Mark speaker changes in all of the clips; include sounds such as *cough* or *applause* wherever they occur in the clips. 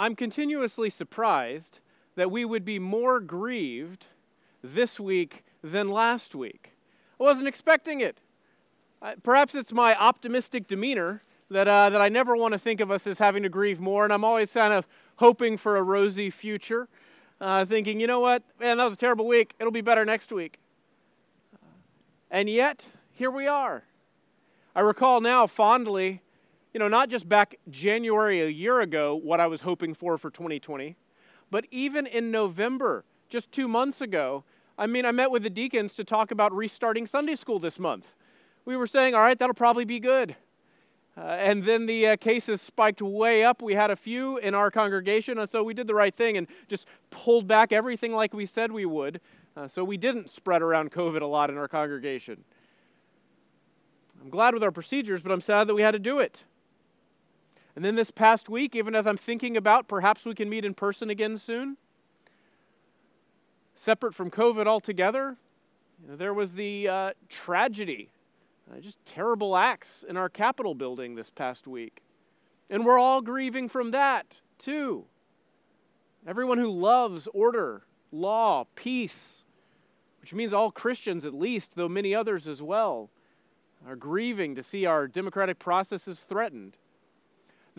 Speaker 1: I'm continuously surprised that we would be more grieved this week than last week. I wasn't expecting it. Perhaps it's my optimistic demeanor that, uh, that I never want to think of us as having to grieve more, and I'm always kind of hoping for a rosy future, uh, thinking, you know what, man, that was a terrible week. It'll be better next week. And yet, here we are. I recall now fondly, you know, not just back January a year ago, what I was hoping for for 2020, but even in November, just two months ago, I mean, I met with the deacons to talk about restarting Sunday school this month. We were saying, all right, that'll probably be good. Uh, and then the uh, cases spiked way up. We had a few in our congregation, and so we did the right thing and just pulled back everything like we said we would. Uh, so we didn't spread around COVID a lot in our congregation. I'm glad with our procedures, but I'm sad that we had to do it. And then this past week, even as I'm thinking about perhaps we can meet in person again soon, separate from COVID altogether, you know, there was the uh, tragedy, uh, just terrible acts in our Capitol building this past week. And we're all grieving from that, too. Everyone who loves order, law, peace, which means all Christians at least, though many others as well, are grieving to see our democratic processes threatened.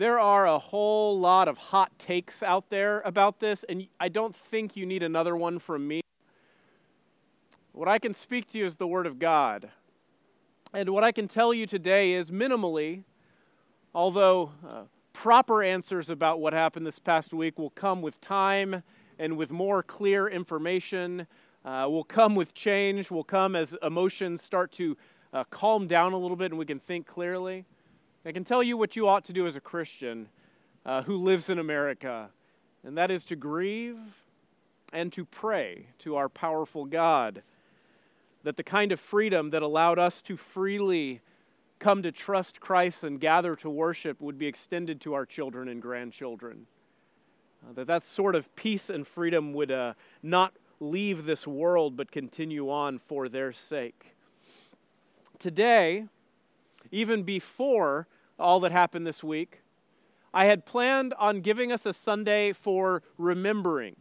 Speaker 1: There are a whole lot of hot takes out there about this, and I don't think you need another one from me. What I can speak to you is the Word of God. And what I can tell you today is minimally, although uh, proper answers about what happened this past week will come with time and with more clear information, uh, will come with change, will come as emotions start to uh, calm down a little bit and we can think clearly. I can tell you what you ought to do as a Christian uh, who lives in America, and that is to grieve and to pray to our powerful God that the kind of freedom that allowed us to freely come to trust Christ and gather to worship would be extended to our children and grandchildren. Uh, that that sort of peace and freedom would uh, not leave this world but continue on for their sake. Today, even before all that happened this week, I had planned on giving us a Sunday for remembering.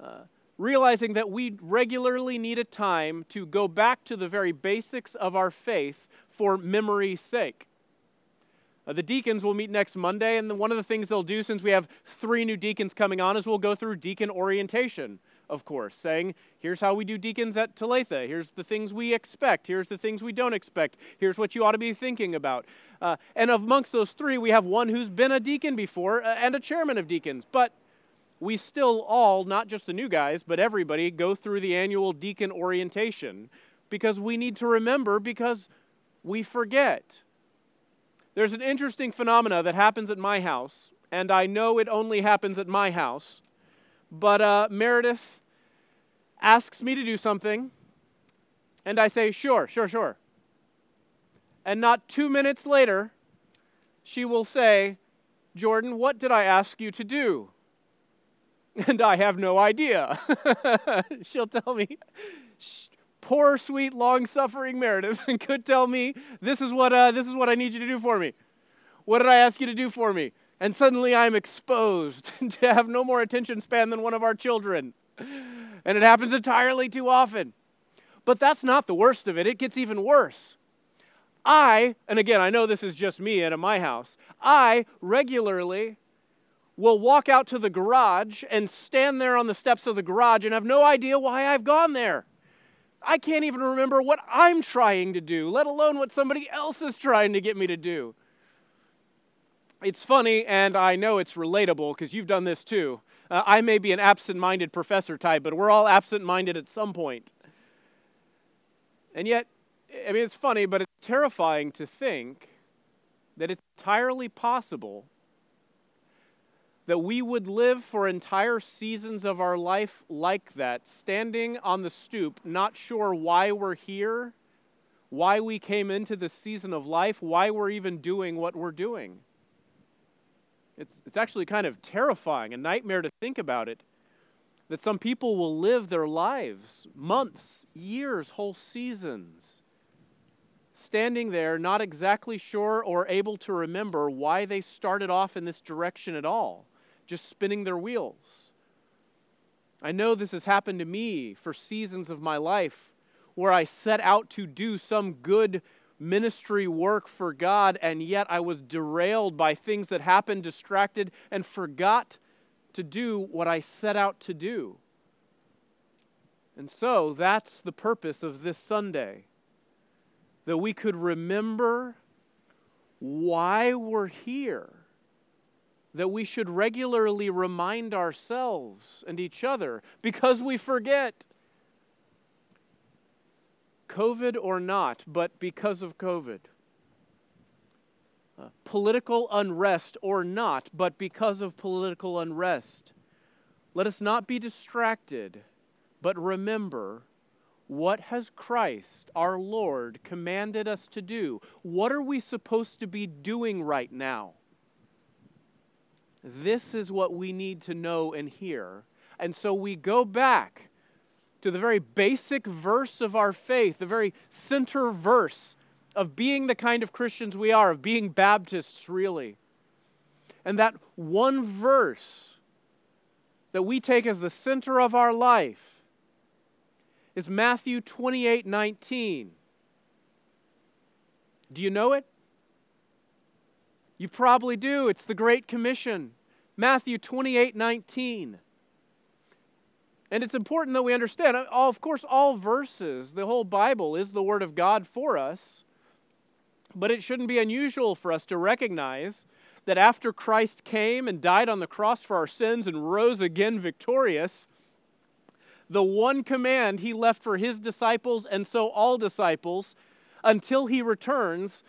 Speaker 1: Uh, realizing that we regularly need a time to go back to the very basics of our faith for memory's sake. Uh, the deacons will meet next Monday, and one of the things they'll do since we have three new deacons coming on is we'll go through deacon orientation, of course, saying, here's how we do deacons at Talitha. Here's the things we expect. Here's the things we don't expect. Here's what you ought to be thinking about. Uh, and amongst those three, we have one who's been a deacon before uh, and a chairman of deacons. But we still all, not just the new guys, but everybody, go through the annual deacon orientation because we need to remember because we forget. There's an interesting phenomena that happens at my house, and I know it only happens at my house, but uh, Meredith asks me to do something, and I say, sure, sure, sure. And not two minutes later, she will say, Jordan, what did I ask you to do? *laughs* and I have no idea. *laughs* She'll tell me, poor, sweet, long-suffering Meredith *laughs* could tell me, this is what uh, this is what I need you to do for me. What did I ask you to do for me? And suddenly I'm exposed *laughs* to have no more attention span than one of our children. And it happens entirely too often. But that's not the worst of it. It gets even worse. I, and again, I know this is just me and at my house, I regularly will walk out to the garage and stand there on the steps of the garage and have no idea why I've gone there. I can't even remember what I'm trying to do, let alone what somebody else is trying to get me to do. It's funny, and I know it's relatable because you've done this too. Uh, I may be an absent minded professor type, but we're all absent minded at some point. And yet, I mean, it's funny, but it's terrifying to think that it's entirely possible that we would live for entire seasons of our life like that, standing on the stoop, not sure why we're here, why we came into this season of life, why we're even doing what we're doing. It's, it's actually kind of terrifying, a nightmare to think about it, that some people will live their lives, months, years, whole seasons, standing there, not exactly sure or able to remember why they started off in this direction at all just spinning their wheels. I know this has happened to me for seasons of my life where I set out to do some good ministry work for God, and yet I was derailed by things that happened, distracted, and forgot to do what I set out to do. And so that's the purpose of this Sunday that we could remember why we're here, that we should regularly remind ourselves and each other because we forget. COVID or not, but because of COVID. Uh, political unrest or not, but because of political unrest. Let us not be distracted, but remember what has Christ, our Lord, commanded us to do? What are we supposed to be doing right now? This is what we need to know and hear. And so we go back to the very basic verse of our faith, the very center verse of being the kind of Christians we are, of being Baptists, really. And that one verse that we take as the center of our life is Matthew 28 19. Do you know it? You probably do. It's the Great Commission. Matthew 28 19. And it's important that we understand, uh, of course, all verses, the whole Bible is the Word of God for us. But it shouldn't be unusual for us to recognize that after Christ came and died on the cross for our sins and rose again victorious, the one command he left for his disciples and so all disciples until he returns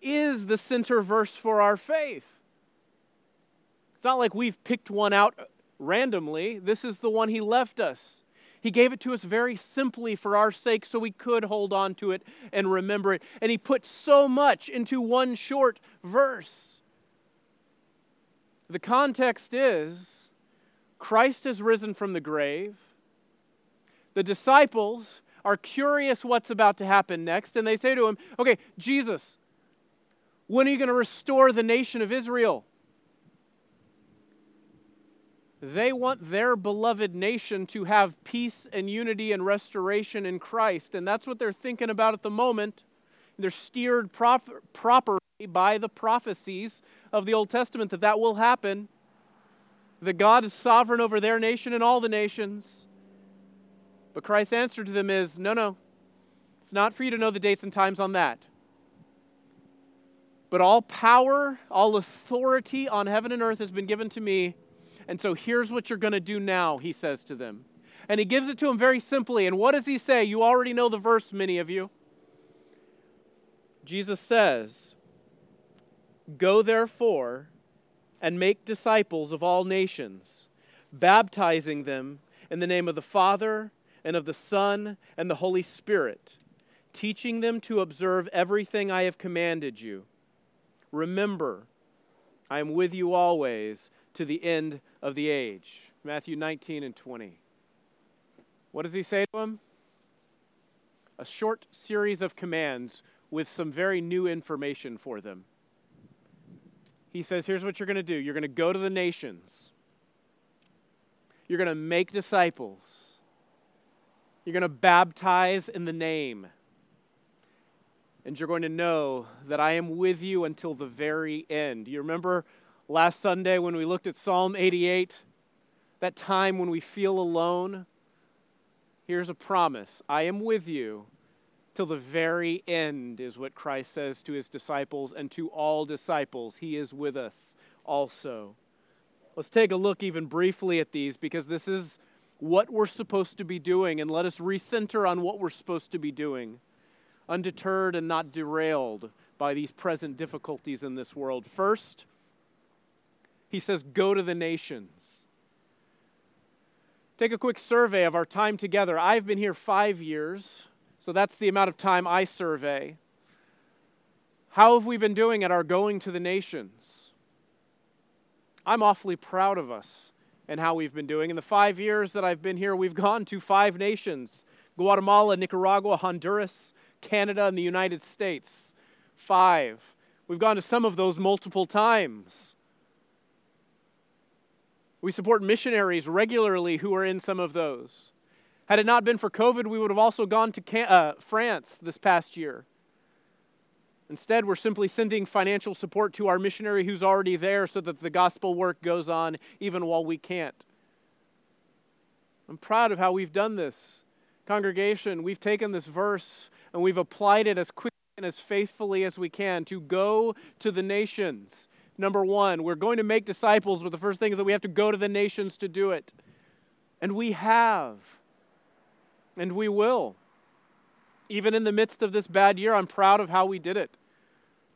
Speaker 1: is the center verse for our faith. It's not like we've picked one out randomly. This is the one he left us. He gave it to us very simply for our sake so we could hold on to it and remember it. And he put so much into one short verse. The context is Christ has risen from the grave the disciples are curious what's about to happen next, and they say to him, Okay, Jesus, when are you going to restore the nation of Israel? They want their beloved nation to have peace and unity and restoration in Christ, and that's what they're thinking about at the moment. They're steered prop- properly by the prophecies of the Old Testament that that will happen. That God is sovereign over their nation and all the nations. But Christ's answer to them is no, no. It's not for you to know the dates and times on that. But all power, all authority on heaven and earth has been given to me. And so here's what you're going to do now, he says to them. And he gives it to them very simply. And what does he say? You already know the verse, many of you. Jesus says, Go therefore and make disciples of all nations, baptizing them in the name of the Father and of the Son and the Holy Spirit, teaching them to observe everything I have commanded you. Remember, I am with you always to the end of the age. Matthew 19 and 20. What does he say to them? A short series of commands with some very new information for them. He says, Here's what you're going to do you're going to go to the nations, you're going to make disciples you're going to baptize in the name. And you're going to know that I am with you until the very end. You remember last Sunday when we looked at Psalm 88? That time when we feel alone? Here's a promise I am with you till the very end, is what Christ says to his disciples and to all disciples. He is with us also. Let's take a look even briefly at these because this is what we're supposed to be doing and let us recenter on what we're supposed to be doing, undeterred and not derailed by these present difficulties in this world. First, he says, Go to the nations. Take a quick survey of our time together. I've been here five years, so that's the amount of time I survey. How have we been doing at our going to the nations? I'm awfully proud of us and how we've been doing. In the five years that I've been here, we've *laughs* gone to five nations Guatemala, Nicaragua, Honduras, Canada, and the United States. Five. We've gone to some of those multiple times. We support missionaries regularly who are in some of those. Had it not been for COVID, we would have also gone to uh, France this past year. Instead, we're simply sending financial support to our missionary who's already there so that the gospel work goes on even while we can't. I'm proud of how we've done this. Congregation, we've taken this verse and we've applied it as quickly and as faithfully as we can to go to the nations. Number one, we're going to make disciples, but the first thing is that we have to go to the nations to do it. And we have. And we will. Even in the midst of this bad year, I'm proud of how we did it.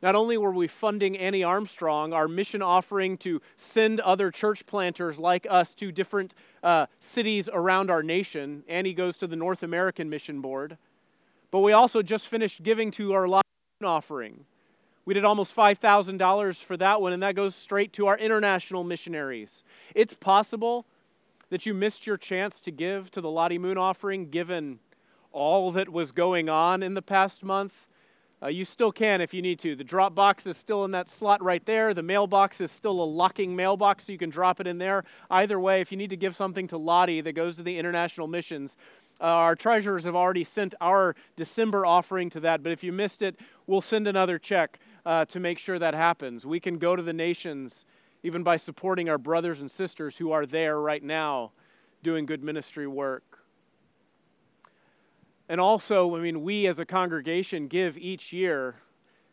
Speaker 1: Not only were we funding Annie Armstrong, our mission offering to send other church planters like us to different uh, cities around our nation, Annie goes to the North American Mission Board, but we also just finished giving to our live offering. We did almost $5,000 for that one, and that goes straight to our international missionaries. It's possible that you missed your chance to give to the Lottie Moon offering given all that was going on in the past month. Uh, you still can if you need to. The drop box is still in that slot right there. The mailbox is still a locking mailbox, so you can drop it in there. Either way, if you need to give something to Lottie that goes to the international missions, uh, our treasurers have already sent our December offering to that, but if you missed it, we'll send another check uh, to make sure that happens. We can go to the nations even by supporting our brothers and sisters who are there right now doing good ministry work. And also, I mean, we as a congregation give each year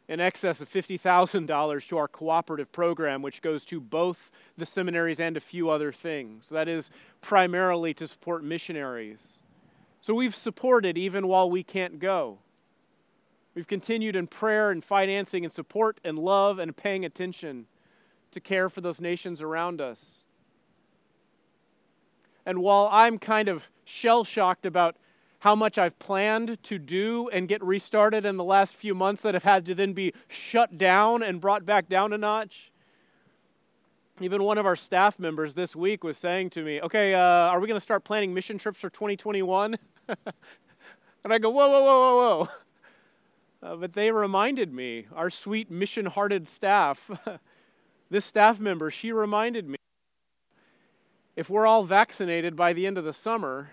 Speaker 1: in excess of $50,000 to our cooperative program, which goes to both the seminaries and a few other things. That is primarily to support missionaries. So we've supported even while we can't go. We've continued in prayer and financing and support and love and paying attention to care for those nations around us. And while I'm kind of shell shocked about how much I've planned to do and get restarted in the last few months that have had to then be shut down and brought back down a notch. Even one of our staff members this week was saying to me, Okay, uh, are we going to start planning mission trips for 2021? *laughs* and I go, Whoa, whoa, whoa, whoa, whoa. Uh, but they reminded me, our sweet mission hearted staff, *laughs* this staff member, she reminded me if we're all vaccinated by the end of the summer,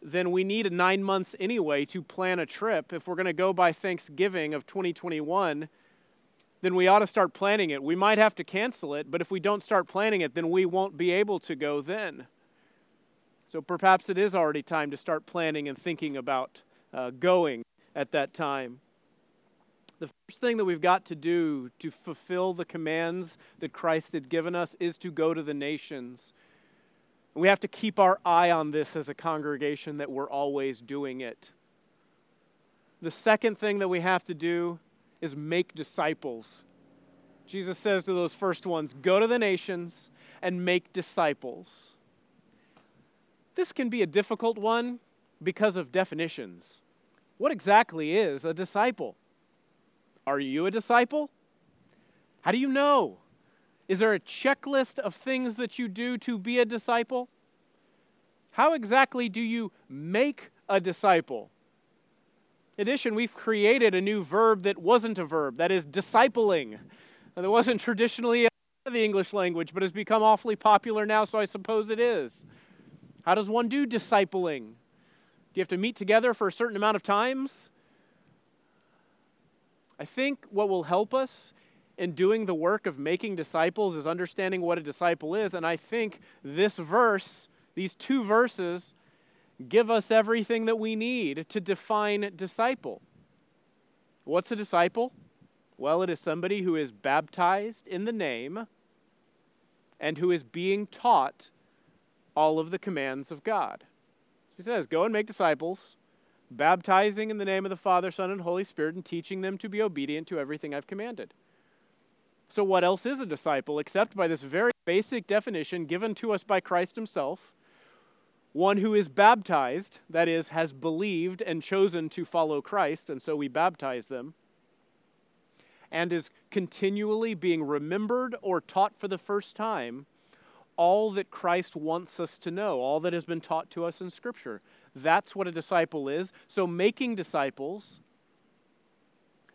Speaker 1: then we need nine months anyway to plan a trip. If we're going to go by Thanksgiving of 2021, then we ought to start planning it. We might have to cancel it, but if we don't start planning it, then we won't be able to go then. So perhaps it is already time to start planning and thinking about uh, going at that time. The first thing that we've got to do to fulfill the commands that Christ had given us is to go to the nations. We have to keep our eye on this as a congregation that we're always doing it. The second thing that we have to do is make disciples. Jesus says to those first ones, Go to the nations and make disciples. This can be a difficult one because of definitions. What exactly is a disciple? Are you a disciple? How do you know? Is there a checklist of things that you do to be a disciple? How exactly do you make a disciple? In addition, we've created a new verb that wasn't a verb, that is discipling. That wasn't traditionally the English language, but has become awfully popular now, so I suppose it is. How does one do discipling? Do you have to meet together for a certain amount of times? I think what will help us in doing the work of making disciples is understanding what a disciple is. And I think this verse, these two verses, give us everything that we need to define disciple. What's a disciple? Well, it is somebody who is baptized in the name and who is being taught all of the commands of God. He says, Go and make disciples, baptizing in the name of the Father, Son, and Holy Spirit, and teaching them to be obedient to everything I've commanded. So, what else is a disciple except by this very basic definition given to us by Christ Himself? One who is baptized, that is, has believed and chosen to follow Christ, and so we baptize them, and is continually being remembered or taught for the first time all that Christ wants us to know, all that has been taught to us in Scripture. That's what a disciple is. So, making disciples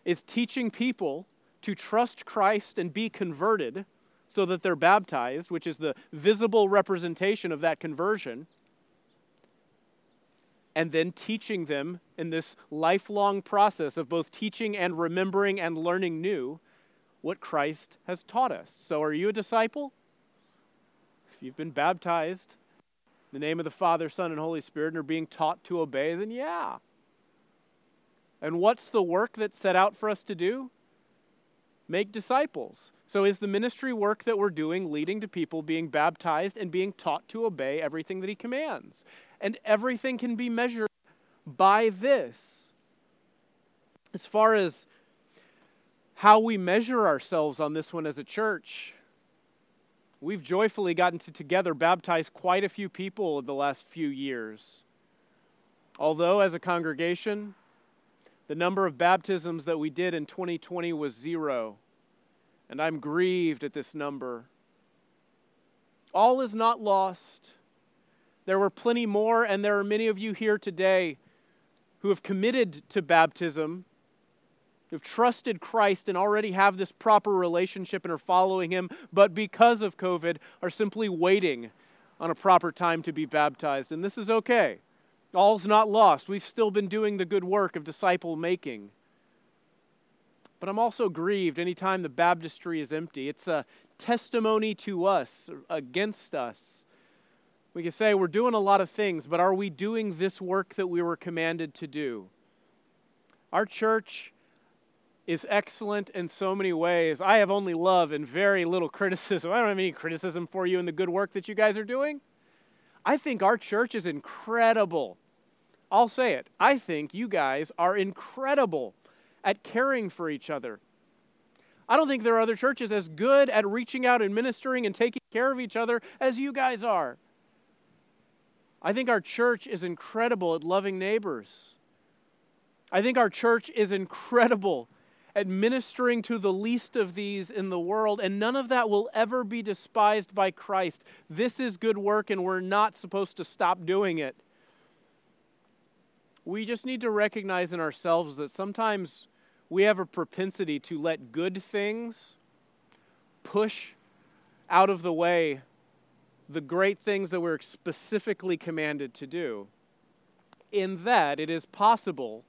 Speaker 1: is teaching people to trust Christ and be converted so that they're baptized, which is the visible representation of that conversion, and then teaching them in this lifelong process of both teaching and remembering and learning new what Christ has taught us. So, are you a disciple? If you've been baptized the name of the Father, Son, and Holy Spirit and are being taught to obey, then yeah. And what's the work that's set out for us to do? Make disciples. So, is the ministry work that we're doing leading to people being baptized and being taught to obey everything that He commands? And everything can be measured by this. As far as how we measure ourselves on this one as a church, we've joyfully gotten to together baptize quite a few people the last few years. Although, as a congregation, the number of baptisms that we did in 2020 was zero, and I'm grieved at this number. All is not lost. There were plenty more, and there are many of you here today who have committed to baptism, who've trusted Christ and already have this proper relationship and are following Him, but because of COVID are simply waiting on a proper time to be baptized. And this is okay. All's not lost. We've still been doing the good work of disciple making. But I'm also grieved anytime the baptistry is empty. It's a testimony to us, against us. We can say we're doing a lot of things, but are we doing this work that we were commanded to do? Our church is excellent in so many ways. I have only love and very little *laughs* criticism. I don't have any criticism for you in the good work that you guys are doing. I think our church is incredible. I'll say it. I think you guys are incredible at caring for each other. I don't think there are other churches as good at reaching out and ministering and taking care of each other as you guys are. I think our church is incredible at loving neighbors. I think our church is incredible administering to the least of these in the world, and none of that will ever be despised by Christ. This is good work, and we're not supposed to stop doing it. We just need to recognize in ourselves that sometimes we have a propensity to let good things push out of the way the great things that we're specifically commanded to do. In that, it is possible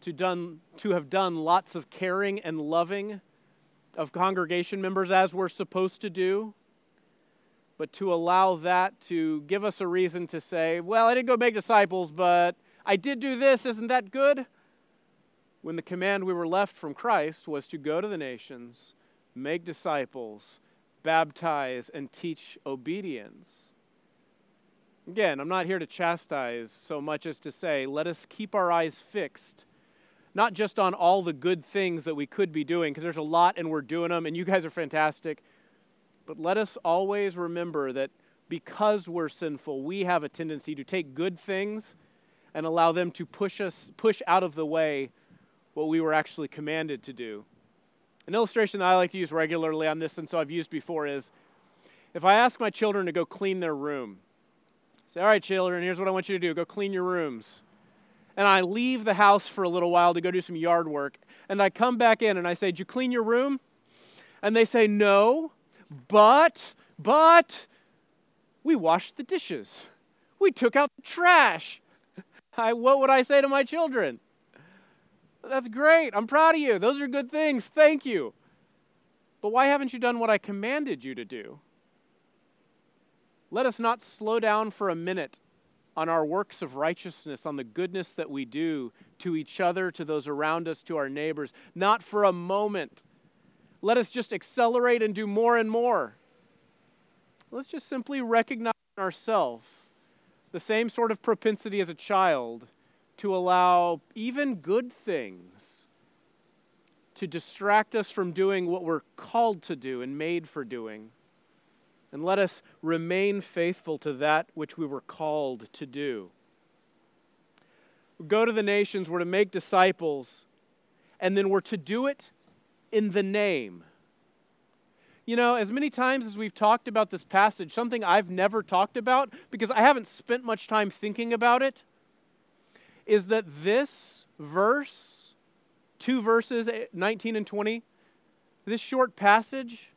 Speaker 1: to, done, to have done lots of caring and loving of congregation members as we're supposed to do, but to allow that to give us a reason to say, well, I didn't go make disciples, but I did do this, isn't that good? When the command we were left from Christ was to go to the nations, make disciples, baptize, and teach obedience. Again, I'm not here to chastise so much as to say, let us keep our eyes fixed not just on all the good things that we could be doing, because there's a lot and we're doing them, and you guys are fantastic. But let us always remember that because we're sinful, we have a tendency to take good things and allow them to push us push out of the way what we were actually commanded to do. An illustration that I like to use regularly on this, and so I've used before, is if I ask my children to go clean their room, say, All right, children, here's what I want you to do go clean your rooms and I leave the house for a little while to go do some yard work. And I come back in and I say, Did you clean your room? And they say, No, but, but, we washed the dishes. We took out the trash. *laughs* I, what would I say to my children? That's great. I'm proud of you. Those are good things. Thank you. But why haven't you done what I commanded you to do? Let us not slow down for a minute on our works of righteousness, on the goodness that we do to each other, to those around us, to our neighbors. Not for a moment. Let us just accelerate and do more and more. Let's just simply recognize in ourselves the same sort of propensity as a child to allow even good things to distract us from doing what we're called to do and made for doing and let us remain faithful to that which we were called to do. go to the nations, we're to make disciples, and then we're to do it in the name. You know, as many times as we've talked about this passage, something I've never talked about because I haven't spent much time thinking about it is that this verse, two verses, eh, 19 and 20, this short passage,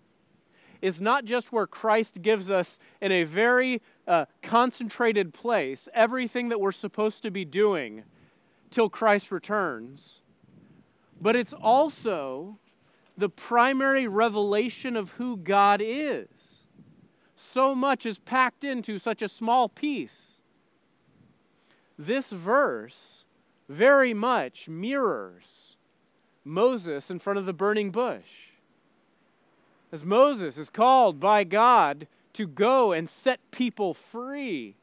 Speaker 1: is not just where Christ gives us in a very uh, concentrated place everything that we're supposed to be doing till Christ returns, but it's also the primary revelation of who God is. So much is packed into such a small piece. This verse very much mirrors Moses in front of the burning bush. As Moses is called by God to go and set people free,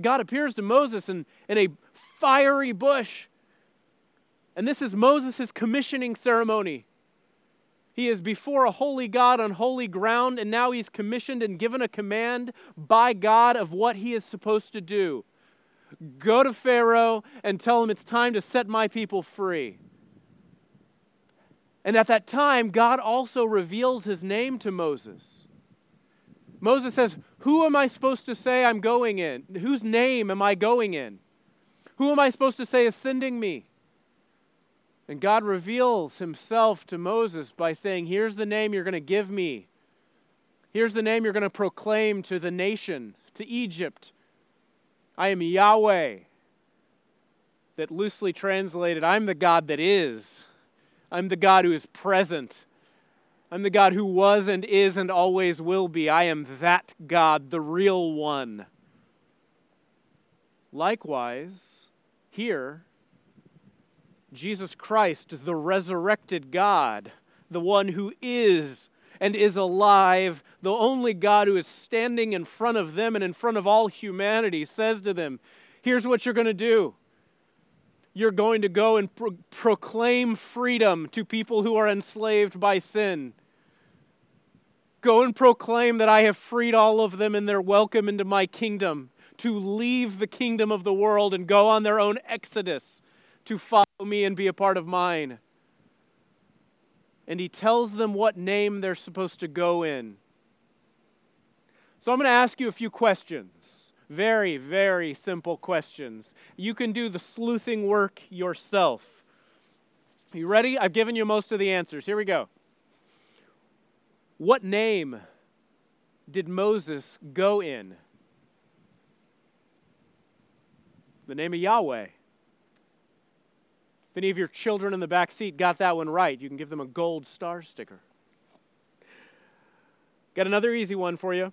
Speaker 1: God appears to Moses in, in a fiery bush. And this is Moses' commissioning ceremony. He is before a holy God on holy ground, and now he's commissioned and given a command by God of what he is supposed to do. Go to Pharaoh and tell him it's time to set my people free. And at that time, God also reveals his name to Moses. Moses says, Who am I supposed to say I'm going in? Whose name am I going in? Who am I supposed to say is sending me? And God reveals himself to Moses by saying, Here's the name you're going to give me. Here's the name you're going to proclaim to the nation, to Egypt. I am Yahweh. That loosely translated, I'm the God that is. I'm the God who is present. I'm the God who was and is and always will be. I am that God, the real one. Likewise, here, Jesus Christ, the resurrected God, the one who is and is alive, the only God who is standing in front of them and in front of all humanity, says to them, Here's what you're going to do. You're going to go and pro- proclaim freedom to people who are enslaved by sin. Go and proclaim that I have freed all of them and they're welcome into my kingdom to leave the kingdom of the world and go on their own exodus to follow me and be a part of mine. And he tells them what name they're supposed to go in. So I'm going to ask you a few questions. Very, very simple questions. You can do the sleuthing work yourself. You ready? I've given you most of the answers. Here we go. What name did Moses go in? The name of Yahweh. If any of your children in the back seat got that one right, you can give them a gold star sticker. Got another easy one for you.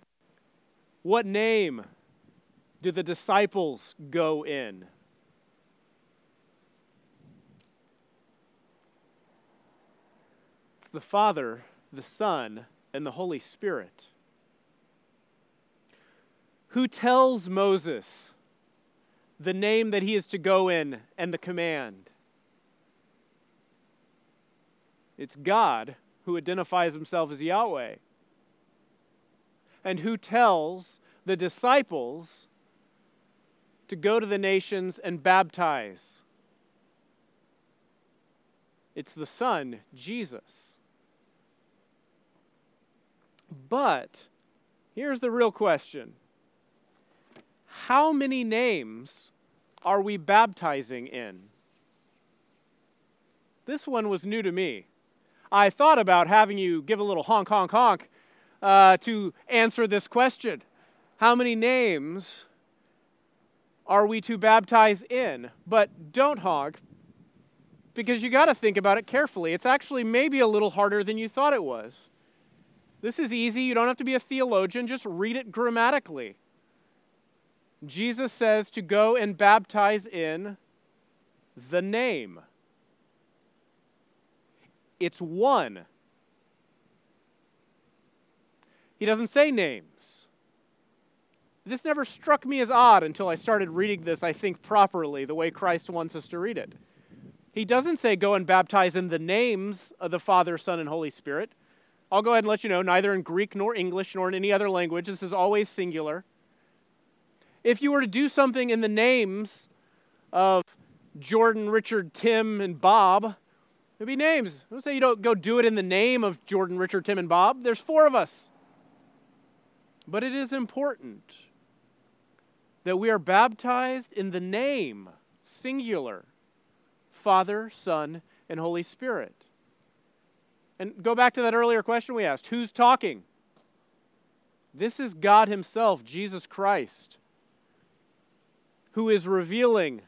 Speaker 1: What name do the disciples go in? It's the Father, the Son, and the Holy Spirit. Who tells Moses the name that he is to go in and the command? It's God who identifies himself as Yahweh and who tells the disciples to go to the nations and baptize. It's the Son, Jesus. But here's the real question How many names are we baptizing in? This one was new to me. I thought about having you give a little honk, honk, honk uh, to answer this question How many names are we to baptize in? But don't honk because you got to think about it carefully. It's actually maybe a little harder than you thought it was. This is easy. You don't have to be a theologian, just read it grammatically. Jesus says to go and baptize in the name. It's one. He doesn't say names. This never struck me as odd until I started reading this, I think, properly, the way Christ wants us to read it. He doesn't say, Go and baptize in the names of the Father, Son, and Holy Spirit. I'll go ahead and let you know, neither in Greek nor English nor in any other language, this is always singular. If you were to do something in the names of Jordan, Richard, Tim, and Bob, There'll be names. Don't say you don't go do it in the name of Jordan, Richard, Tim, and Bob. There's four of us. But it is important that we are baptized in the name, singular, Father, Son, and Holy Spirit. And go back to that earlier question we asked who's talking? This is God Himself, Jesus Christ, who is revealing.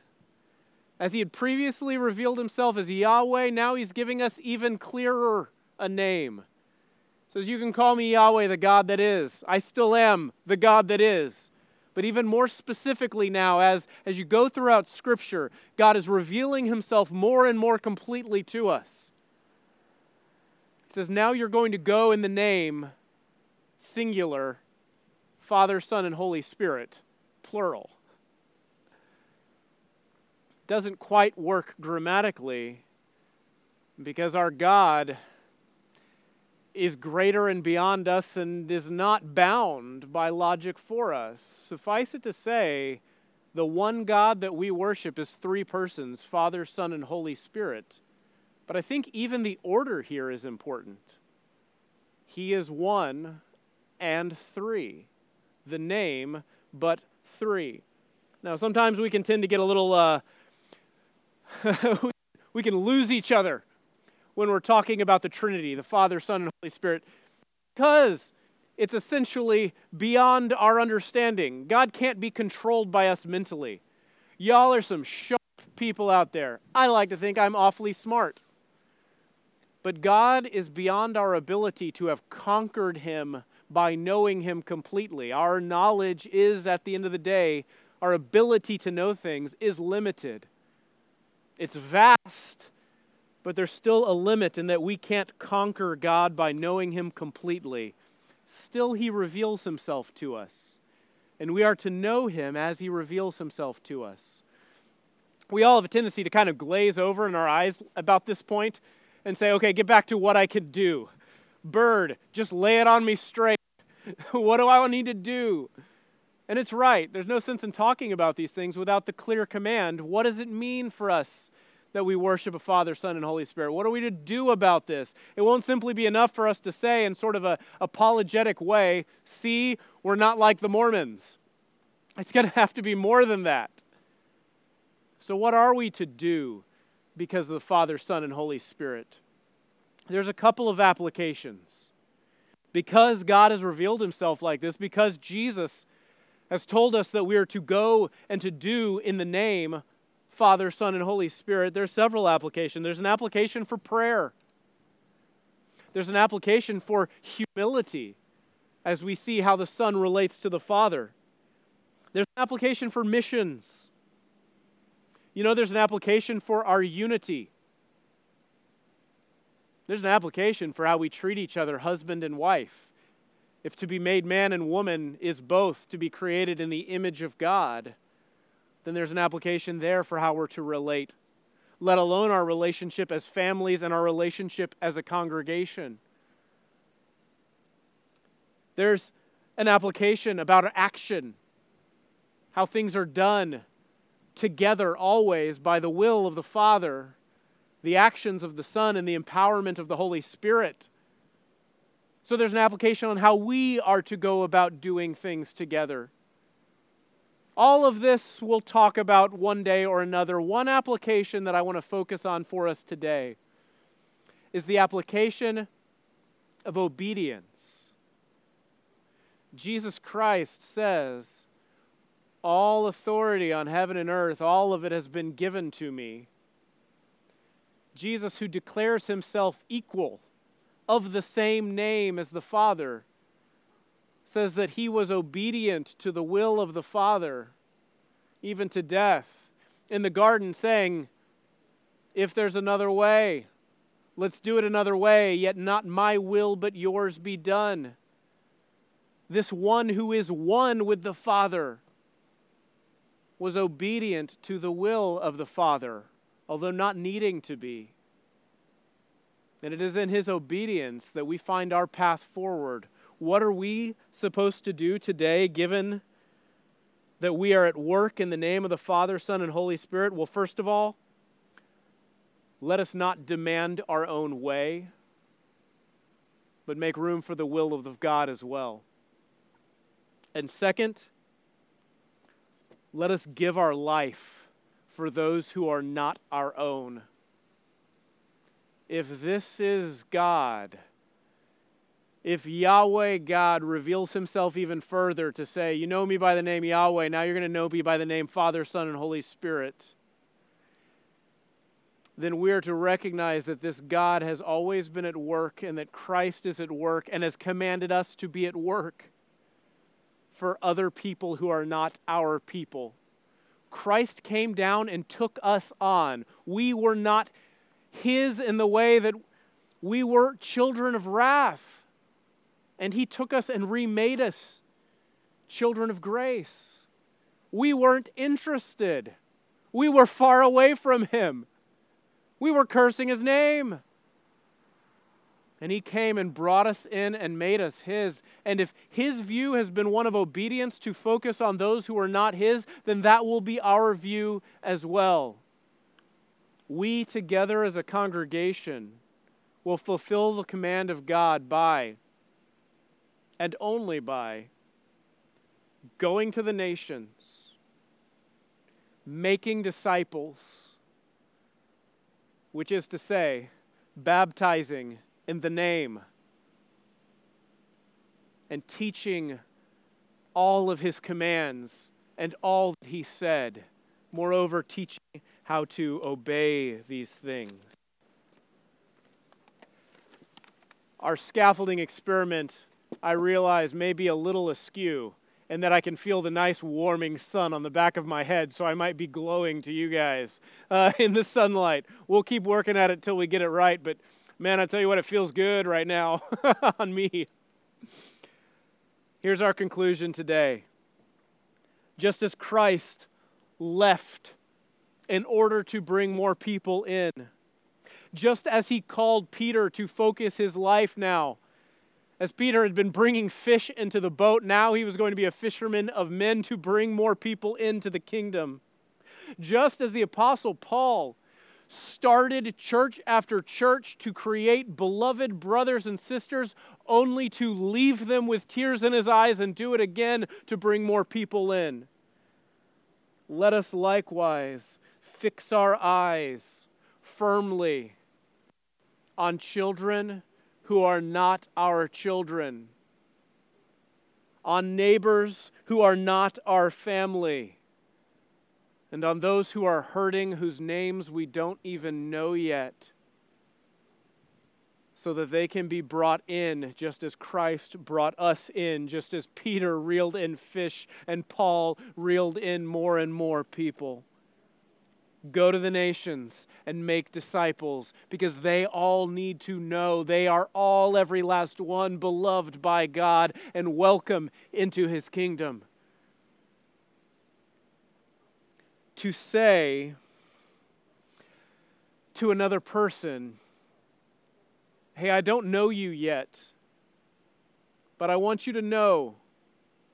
Speaker 1: As He had previously revealed Himself as Yahweh, now He's giving us even clearer a name. Says, You can call me Yahweh, the God that is. I still am the God that is. But even more specifically now, as, as you go throughout Scripture, God is revealing Himself more and more completely to us. It says, Now you're going to go in the name, singular, Father, Son, and Holy Spirit, plural. Doesn't quite work grammatically because our God is greater and beyond us and is not bound by logic for us. Suffice it to say, the one God that we worship is three persons Father, Son, and Holy Spirit. But I think even the order here is important. He is one and three. The name, but three. Now, sometimes we can tend to get a little, uh, *laughs* we can lose each other when we're talking about the Trinity, the Father, Son, and Holy Spirit, because it's essentially beyond our understanding. God can't be controlled by us mentally. Y'all are some sharp people out there. I like to think I'm awfully smart. But God is beyond our ability to have conquered him by knowing him completely. Our knowledge is, at the end of the day, our ability to know things is limited. It's vast, but there's still a limit in that we can't conquer God by knowing Him completely. Still, He reveals Himself to us, and we are to know Him as He reveals Himself to us. We all have a tendency to kind of glaze over in our eyes about this point and say, okay, get back to what I can do. Bird, just lay it on me straight. *laughs* what do I need to do? And it's right. There's no sense in talking about these things without the clear command. What does it mean for us that we worship a Father, Son, and Holy Spirit? What are we to do about this? It won't simply be enough for us to say in sort of a apologetic way, see, we're not like the Mormons. It's going to have to be more than that. So, what are we to do because of the Father, Son, and Holy Spirit? There's a couple of applications. Because God has revealed himself like this, because Jesus has told us that we are to go and to do in the name Father, Son, and Holy Spirit, there's several applications. There's an application for prayer. There's an application for humility as we see how the Son relates to the Father. There's an application for missions. You know, there's an application for our unity. There's an application for how we treat each other, husband and wife. If to be made man and woman is both to be created in the image of God, then there's an application there for how we're to relate, let alone our relationship as families and our relationship as a congregation. There's an application about action, how things are done together always by the will of the Father, the actions of the Son, and the empowerment of the Holy Spirit. So there's an application on how we are to go about doing things together. All of this we'll talk about one day or another. One application that I want to focus on for us today is the application of obedience. Jesus Christ says, All authority on heaven and earth, all of it has been given to me. Jesus, who declares himself equal of the same name as the Father, says that he was obedient to the will of the Father, even to death. In the garden, saying, If there's another way, let's do it another way, yet not my will, but yours be done. This one who is one with the Father was obedient to the will of the Father, although not needing to be. And it is in his obedience that we find our path forward what are we supposed to do today, given that we are at work in the name of the Father, Son, and Holy Spirit? Well, first of all, let us not demand our own way, but make room for the will of God as well. And second, let us give our life for those who are not our own. If this is God, if Yahweh God reveals himself even further to say, You know me by the name Yahweh, now you're going to know me by the name Father, Son, and Holy Spirit, then we are to recognize that this God has always been at work and that Christ is at work and has commanded us to be at work for other people who are not our people. Christ came down and took us on. We were not His in the way that we were children of wrath. And He took us and remade us children of grace. We weren't interested, we were far away from Him. We were cursing His name. And he came and brought us in and made us his. And if his view has been one of obedience to focus on those who are not his, then that will be our view as well. We together as a congregation will fulfill the command of God by, and only by, going to the nations, making disciples, which is to say, baptizing in the name and teaching all of his commands and all that he said. Moreover, teaching how to obey these things. Our scaffolding experiment, I realize, may be a little askew, and that I can feel the nice warming sun on the back of my head, so I might be glowing to you guys uh, *laughs* in the sunlight. We'll keep working at it till we get it right, but Man, I tell you what, it feels good right now *laughs* on me. Here's our conclusion today. Just as Christ left in order to bring more people in, just as he called Peter to focus his life now, as Peter had been bringing fish into the boat, now he was going to be a fisherman of men to bring more people into the kingdom. Just as the Apostle Paul started church after church to create beloved brothers and sisters, only to leave them with tears in his eyes and do it again to bring more people in. Let us likewise fix our eyes firmly on children who are not our children, on neighbors who are not our family and on those who are hurting, whose names we don't even know yet, so that they can be brought in just as Christ brought us in, just as Peter reeled in fish and Paul reeled in more and more people. Go to the nations and make disciples because they all need to know they are all, every last one, beloved by God and welcome into his kingdom. to say to another person, Hey, I don't know you yet, but I want you to know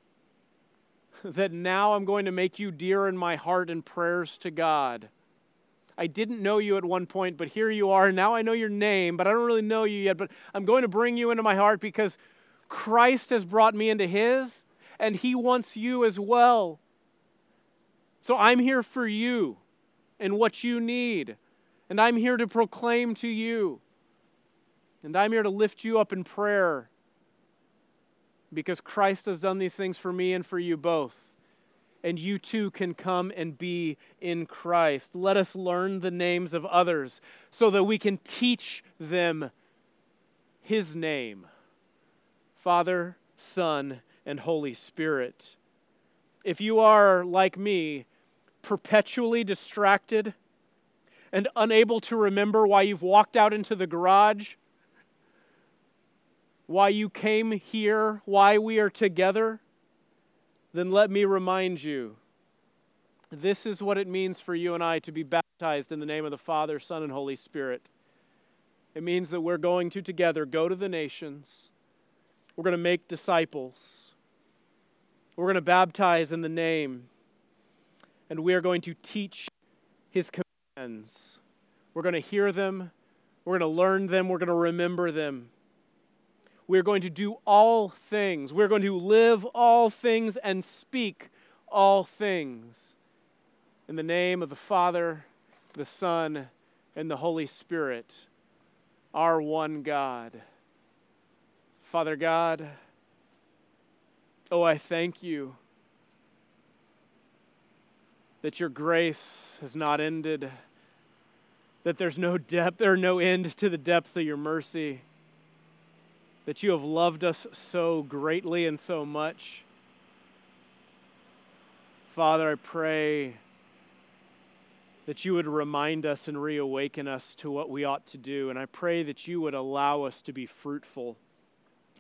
Speaker 1: *laughs* that now I'm going to make you dear in my heart and prayers to God. I didn't know you at one point, but here you are. Now I know your name, but I don't really know you yet. But I'm going to bring you into my heart because Christ has brought me into His, and He wants you as well. So I'm here for you and what you need. And I'm here to proclaim to you. And I'm here to lift you up in prayer because Christ has done these things for me and for you both. And you too can come and be in Christ. Let us learn the names of others so that we can teach them His name Father, Son, and Holy Spirit. If you are like me, perpetually distracted and unable to remember why you've walked out into the garage, why you came here, why we are together, then let me remind you this is what it means for you and I to be baptized in the name of the Father, Son, and Holy Spirit. It means that we're going to together go to the nations. We're going to make disciples. We're going to baptize in the name and we are going to teach his commands. We're going to hear them, we're going to learn them, we're going to remember them. We're going to do all things. We're going to live all things and speak all things. In the name of the Father, the Son, and the Holy Spirit, our one God. Father God, oh, I thank you that your grace has not ended, that there's no depth or no end to the depths of your mercy, that you have loved us so greatly and so much. Father, I pray that you would remind us and reawaken us to what we ought to do. And I pray that you would allow us to be fruitful,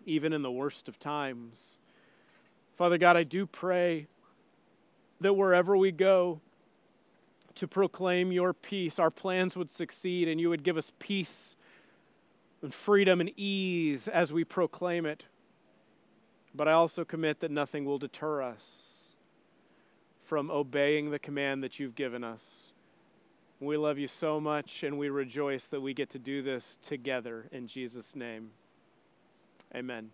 Speaker 1: even in the worst of times. Father God, I do pray that wherever we go to proclaim your peace, our plans would succeed and you would give us peace and freedom and ease as we proclaim it. But I also commit that nothing will deter us from obeying the command that you've given us. We love you so much and we rejoice that we get to do this together in Jesus' name. Amen.